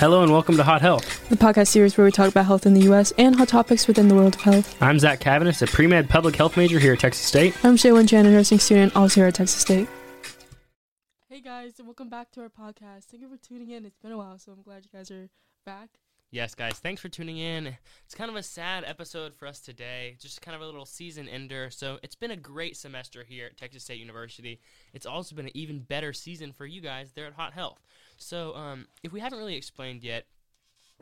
Hello and welcome to Hot Health. the podcast series where we talk about health in the U.S. and hot topics within the world of health. I'm Zach Cavaness, a pre med public health major here at Texas State. I'm Shaylin Chan, a nursing student, also here at Texas State. Hey guys, and welcome back to our podcast. Thank you for tuning in. It's been a while, so I'm glad you guys are back. Yes, guys, thanks for tuning in. It's kind of a sad episode for us today, just kind of a little season ender. So it's been a great semester here at Texas State University. It's also been an even better season for you guys there at Hot Health. So um, if we haven't really explained yet,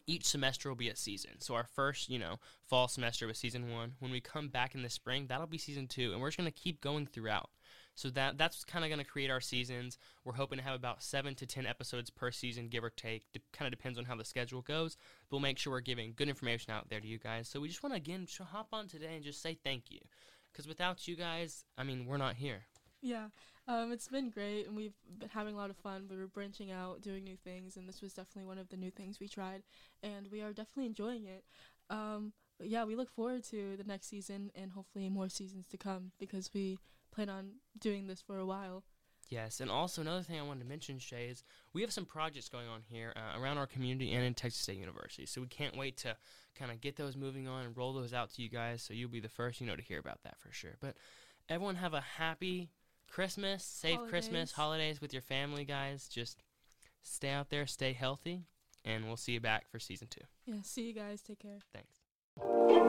each semester will be a season. So our first, you know, fall semester was season one. When we come back in the spring, that'll be season two, and we're just gonna keep going throughout. So that that's kind of going to create our seasons. We're hoping to have about seven to ten episodes per season, give or take. De- kind of depends on how the schedule goes. But we'll make sure we're giving good information out there to you guys. So we just want to again hop on today and just say thank you, because without you guys, I mean, we're not here. Yeah, um, it's been great, and we've been having a lot of fun. We were branching out, doing new things, and this was definitely one of the new things we tried, and we are definitely enjoying it. Um, yeah, we look forward to the next season and hopefully more seasons to come because we plan on doing this for a while. Yes, and also another thing I wanted to mention, Shay, is we have some projects going on here uh, around our community and in Texas State University. So we can't wait to kind of get those moving on and roll those out to you guys. So you'll be the first, you know, to hear about that for sure. But everyone have a happy Christmas, safe Christmas, Holidays. holidays with your family, guys. Just stay out there, stay healthy, and we'll see you back for season two. Yeah, see you guys. Take care. Thanks.